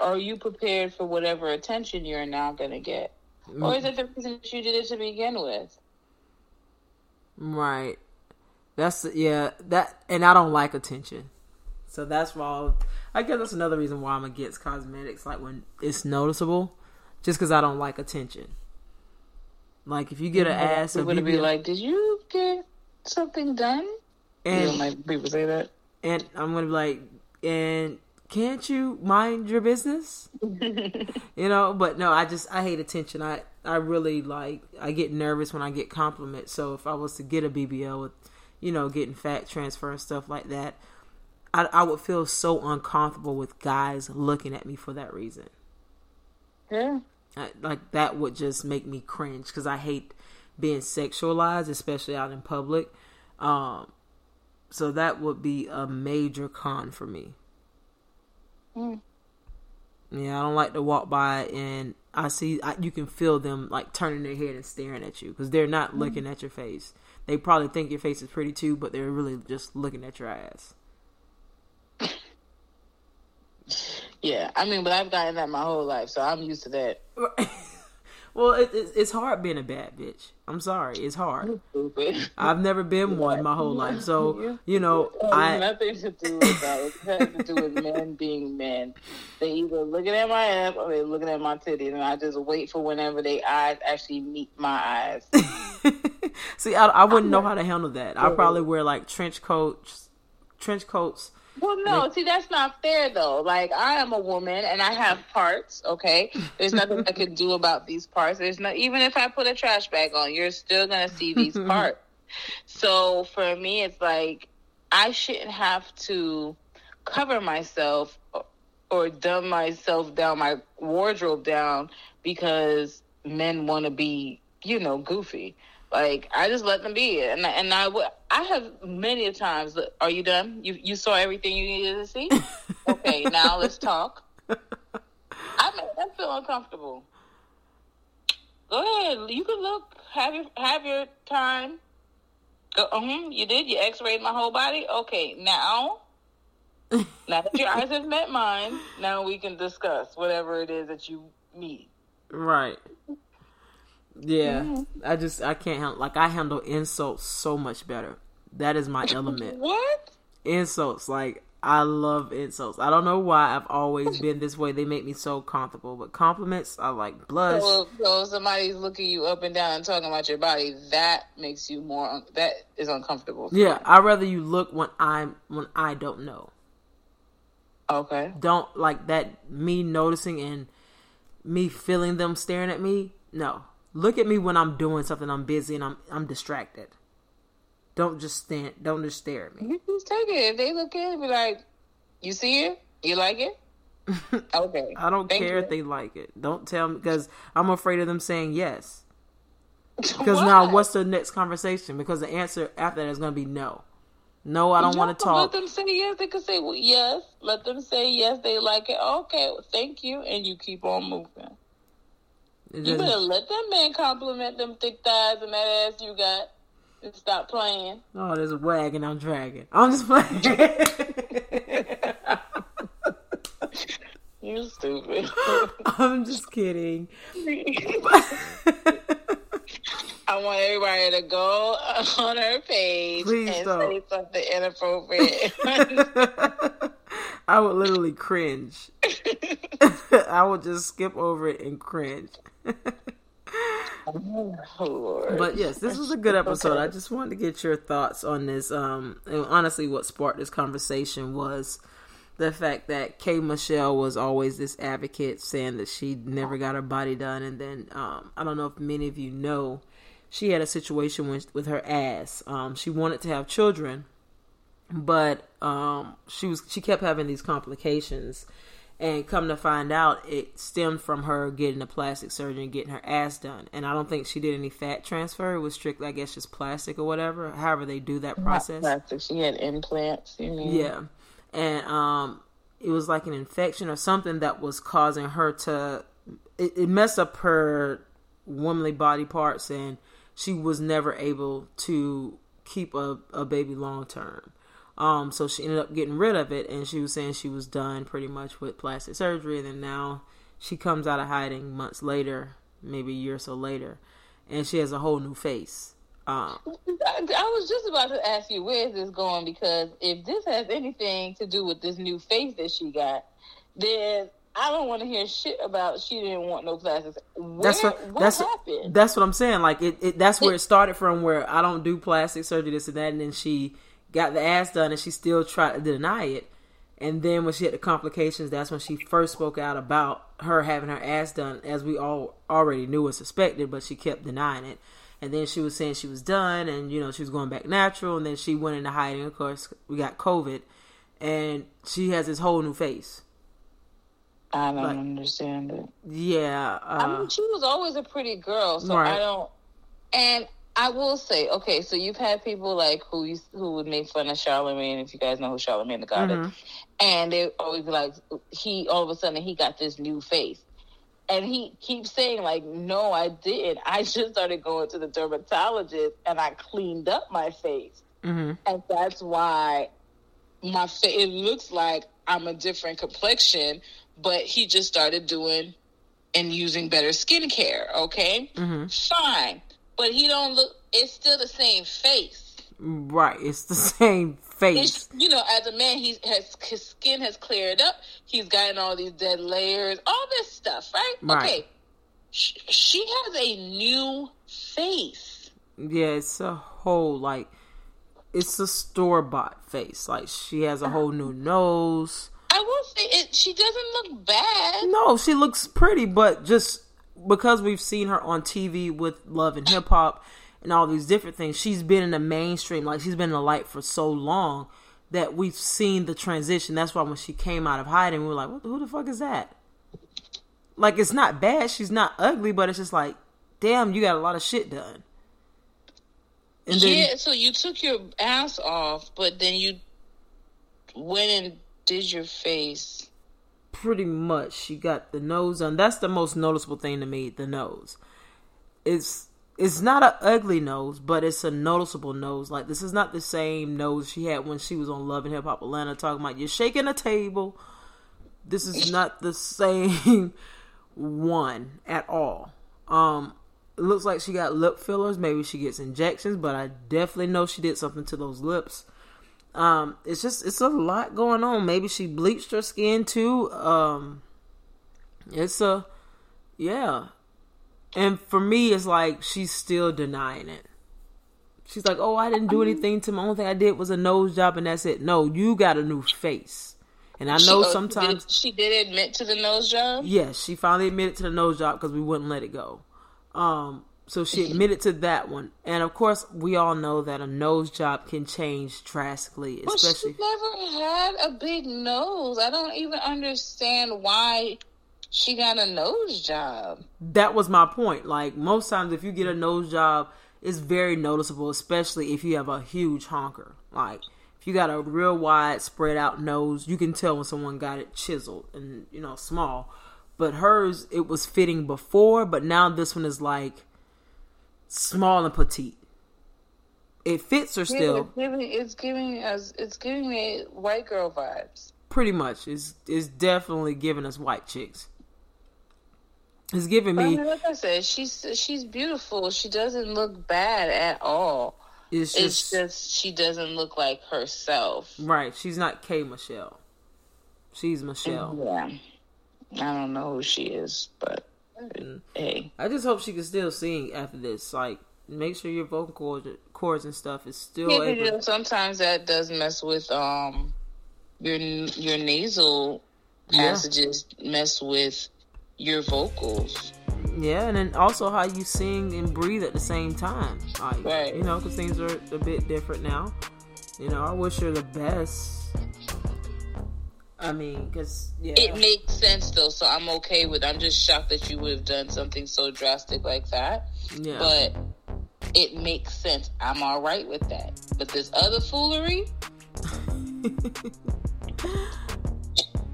are you prepared for whatever attention you're now going to get? Or is mm. it the reason that you did it to begin with? Right. That's yeah. That and I don't like attention, so that's why I guess that's another reason why I'm against cosmetics. Like when it's noticeable, just because I don't like attention. Like if you get an mm-hmm. ass, It would be like, did you get something done? you know, and people say that. and I'm gonna be like, and can't you mind your business? you know, but no, I just I hate attention. I I really like I get nervous when I get compliments. So if I was to get a BBL with, you know, getting fat transfer and stuff like that, I I would feel so uncomfortable with guys looking at me for that reason. yeah. I, like that would just make me cringe because I hate being sexualized, especially out in public. Um, so that would be a major con for me. Mm. Yeah, I don't like to walk by and I see I, you can feel them like turning their head and staring at you because they're not looking at your face. They probably think your face is pretty too, but they're really just looking at your ass. Yeah, I mean, but I've gotten that my whole life, so I'm used to that. well, it, it, it's hard being a bad bitch. I'm sorry, it's hard. I've never been one my whole life, so you know, I nothing to do with that. It has to do with men being men. They either looking at my ass or they looking at my titties, and I just wait for whenever they eyes actually meet my eyes. see. I, I wouldn't know how to handle that. I probably wear like trench coats, trench coats. Well, no, see, that's not fair though. Like, I am a woman and I have parts. Okay, there's nothing I can do about these parts. There's not even if I put a trash bag on, you're still gonna see these parts. So for me, it's like I shouldn't have to cover myself or, or dumb myself down, my wardrobe down because men want to be, you know, goofy. Like I just let them be, and I- and I would. I have many a times. Are you done? You you saw everything you needed to see. okay, now let's talk. I made them feel uncomfortable. Go ahead. You can look. Have your have your time. Go. Uh-huh, you did. You X-rayed my whole body. Okay, now. now that your eyes have met mine, now we can discuss whatever it is that you need. Right. Yeah, mm-hmm. I just I can't handle like I handle insults so much better. That is my element. What? insults, like I love insults. I don't know why I've always been this way. They make me so comfortable. But compliments, I like blush. So, so somebody's looking you up and down and talking about your body, that makes you more. Un- that is uncomfortable. Yeah, I'd rather you look when I'm when I don't know. Okay. Don't like that me noticing and me feeling them staring at me. No. Look at me when I'm doing something I'm busy and I'm I'm distracted. Don't just stand don't just stare at me. You just take it. If they look at it, be like, "You see it? You like it? Okay. I don't Thank care you. if they like it. Don't tell me because I'm afraid of them saying yes. Because now what's the next conversation? Because the answer after that is going to be no. No, I don't want to talk. Let them say yes. They could say well, yes. Let them say yes. They like it. Okay. Well, thank you, and you keep on moving. It You better let that man compliment them thick thighs and that ass you got, and stop playing. oh, there's a wagging, I'm dragging. I'm just playing. You stupid. I'm just kidding. I want everybody to go on her page Please and don't. say something inappropriate. I would literally cringe. I would just skip over it and cringe. oh, But yes, this was a good episode. I just wanted to get your thoughts on this. Um, and honestly, what sparked this conversation was the fact that K Michelle was always this advocate, saying that she never got her body done, and then um, I don't know if many of you know, she had a situation with with her ass. Um, she wanted to have children, but um, she was she kept having these complications. And come to find out, it stemmed from her getting a plastic surgery and getting her ass done. And I don't think she did any fat transfer. It was strictly, I guess, just plastic or whatever. However, they do that process. Plastic. She had implants. You mean? Yeah. And um it was like an infection or something that was causing her to it, it messed up her womanly body parts and she was never able to keep a, a baby long term. Um so she ended up getting rid of it and she was saying she was done pretty much with plastic surgery and then now she comes out of hiding months later, maybe a year or so later, and she has a whole new face. Um I, I was just about to ask you where is this going because if this has anything to do with this new face that she got, then I don't want to hear shit about she didn't want no plastics. Where, That's what what that's happened? that's what I'm saying. Like it, it that's where it started from. Where I don't do plastic surgery, this and that, and then she got the ass done, and she still tried to deny it. And then when she had the complications, that's when she first spoke out about her having her ass done, as we all already knew and suspected, but she kept denying it. And then she was saying she was done, and you know she was going back natural, and then she went into hiding. Of course, we got COVID, and she has this whole new face. I don't like- understand it. Yeah, I uh, mean, she was always a pretty girl, so Right. I don't. And I will say, okay, so you've had people like who used, who would make fun of Charlemagne, if you guys know who Charlemagne the God Mhm. is, and they always be like, he all of a sudden he got this new face, and he keeps saying like, no, I didn't. I just started going to the dermatologist and I cleaned up my face, hmm and that's why my face, it looks like I'm a different complexion, but he just started doing and using better skincare. Okay, Mm-hmm. fine, but he don't look. It's still the same face. Right. It's the same face. It's, you know, as a man, he has his skin has cleared up. He's gotten all these dead layers, all this stuff, right? Right. Okay, she, she has a new face. Yeah, it's a whole like it's a store bought face. Like she has a whole new nose. I will say it. She doesn't look bad. No, she looks pretty, but just because we've seen her on TV with Love and Hip Hop and all these different things, she's been in the mainstream. Like she's been in the light for so long that we've seen the transition. That's why when she came out of hiding, we were like, "What? Who the fuck is that?" Like it's not bad. She's not ugly, but it's just like, damn, you got a lot of shit done. And then, yeah, so you took your ass off, but then you went and did your face. pretty much she got the nose on that's the most noticeable thing to me the nose it's it's not an ugly nose but it's a noticeable nose. Like this is not the same nose she had when she was on love and hip hop atlanta talking about you're shaking a table. This is not the same one at all. Um it looks like she got lip fillers. Maybe she gets injections but i definitely know she did something to those lips. Um, it's just it's a lot going on. Maybe she bleached her skin too. Um, it's a yeah, and for me, it's like she's still denying it. She's like, "Oh, I didn't do anything to my only thing I did was a nose job, and that's it." No, you got a new face, and I know She- oh, sometimes. she did, she did admit to the nose job. Yes, she finally admitted to the nose job because we wouldn't let it go. Um, so she admitted to that one, and of course, we all know that a nose job can change drastically, But especially. she never had a big nose. I don't even understand why she got a nose job. that was my point. Like most times, if you get a nose job, it's very noticeable, especially if you have a huge honker. Like if you got a real wide, spread out nose, you can tell when someone got it chiseled and you know small. But hers, it was fitting before, but now this one is like small and petite. It fits her still, it's giving, it's giving us, it's giving me white girl vibes. pretty much. It's it's definitely giving us white chicks. It's giving But I me. mean, like I said, she's she's beautiful. She doesn't look bad at all. It's It's just just she doesn't look like herself. right. She's not K Michelle. She's Michelle. Yeah, I don't know who she is, but hey, I just hope she can still sing after this. Like, make sure your vocal cords, cords and stuff is still yeah, but, you know, sometimes that does mess with um your your nasal Yeah. passages mess with your vocals. Yeah, and then also how you sing and breathe at the same time. Like, Right. you know, because things are a bit different now. You know, I wish her the best. I mean, because yeah, It makes sense though, so I'm okay with. I'm just shocked that you would have done something so drastic like that. yeah, but it makes sense. I'm all right with that. But this other foolery,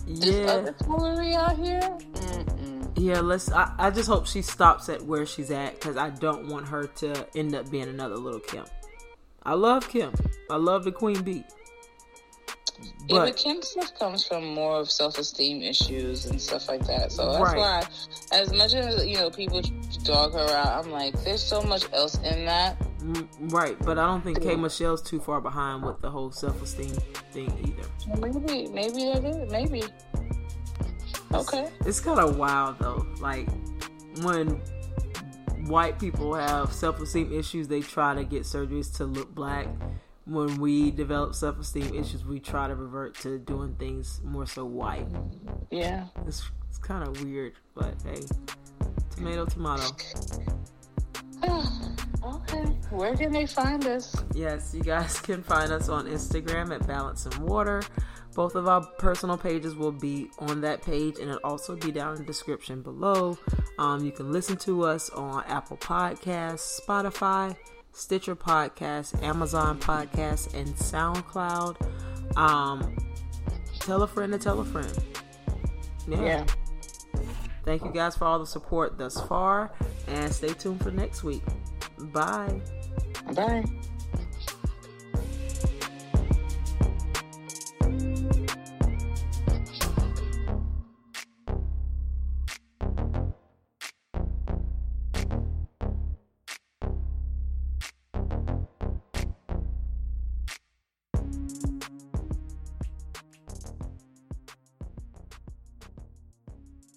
this yeah, other foolery out here. Yeah. Let's. I, I just hope she stops at where she's at because I don't want her to end up being another Lil' Kim. I love Kim. I love the Queen Bee. yeah, but But Kim stuff comes from more of self-esteem issues and stuff like that. So that's Right. why, as much as you know, people dog her out. I'm like, there's so much else in that. Mm, Right, but I don't think K Michelle's too far behind with the whole self esteem thing either. Maybe, maybe that is. Maybe. Okay. It's kind of wild though. Like when white people have self esteem issues, they try to get surgeries to look black. When we develop self esteem issues, we try to revert to doing things more so white. Yeah. It's, it's kind of weird, but hey, tomato, tomato. okay. Where can they find us? Yes, you guys can find us on Instagram at Balance and Water. Both of our personal pages will be on that page and it'll also be down in the description below. Um, you can listen to us on Apple Podcasts, Spotify, Stitcher Podcasts, Amazon Podcasts, and SoundCloud. Um, tell a friend to tell a friend. Yeah. Thank you guys for all the support thus far and stay tuned for next week. Bye. Bye.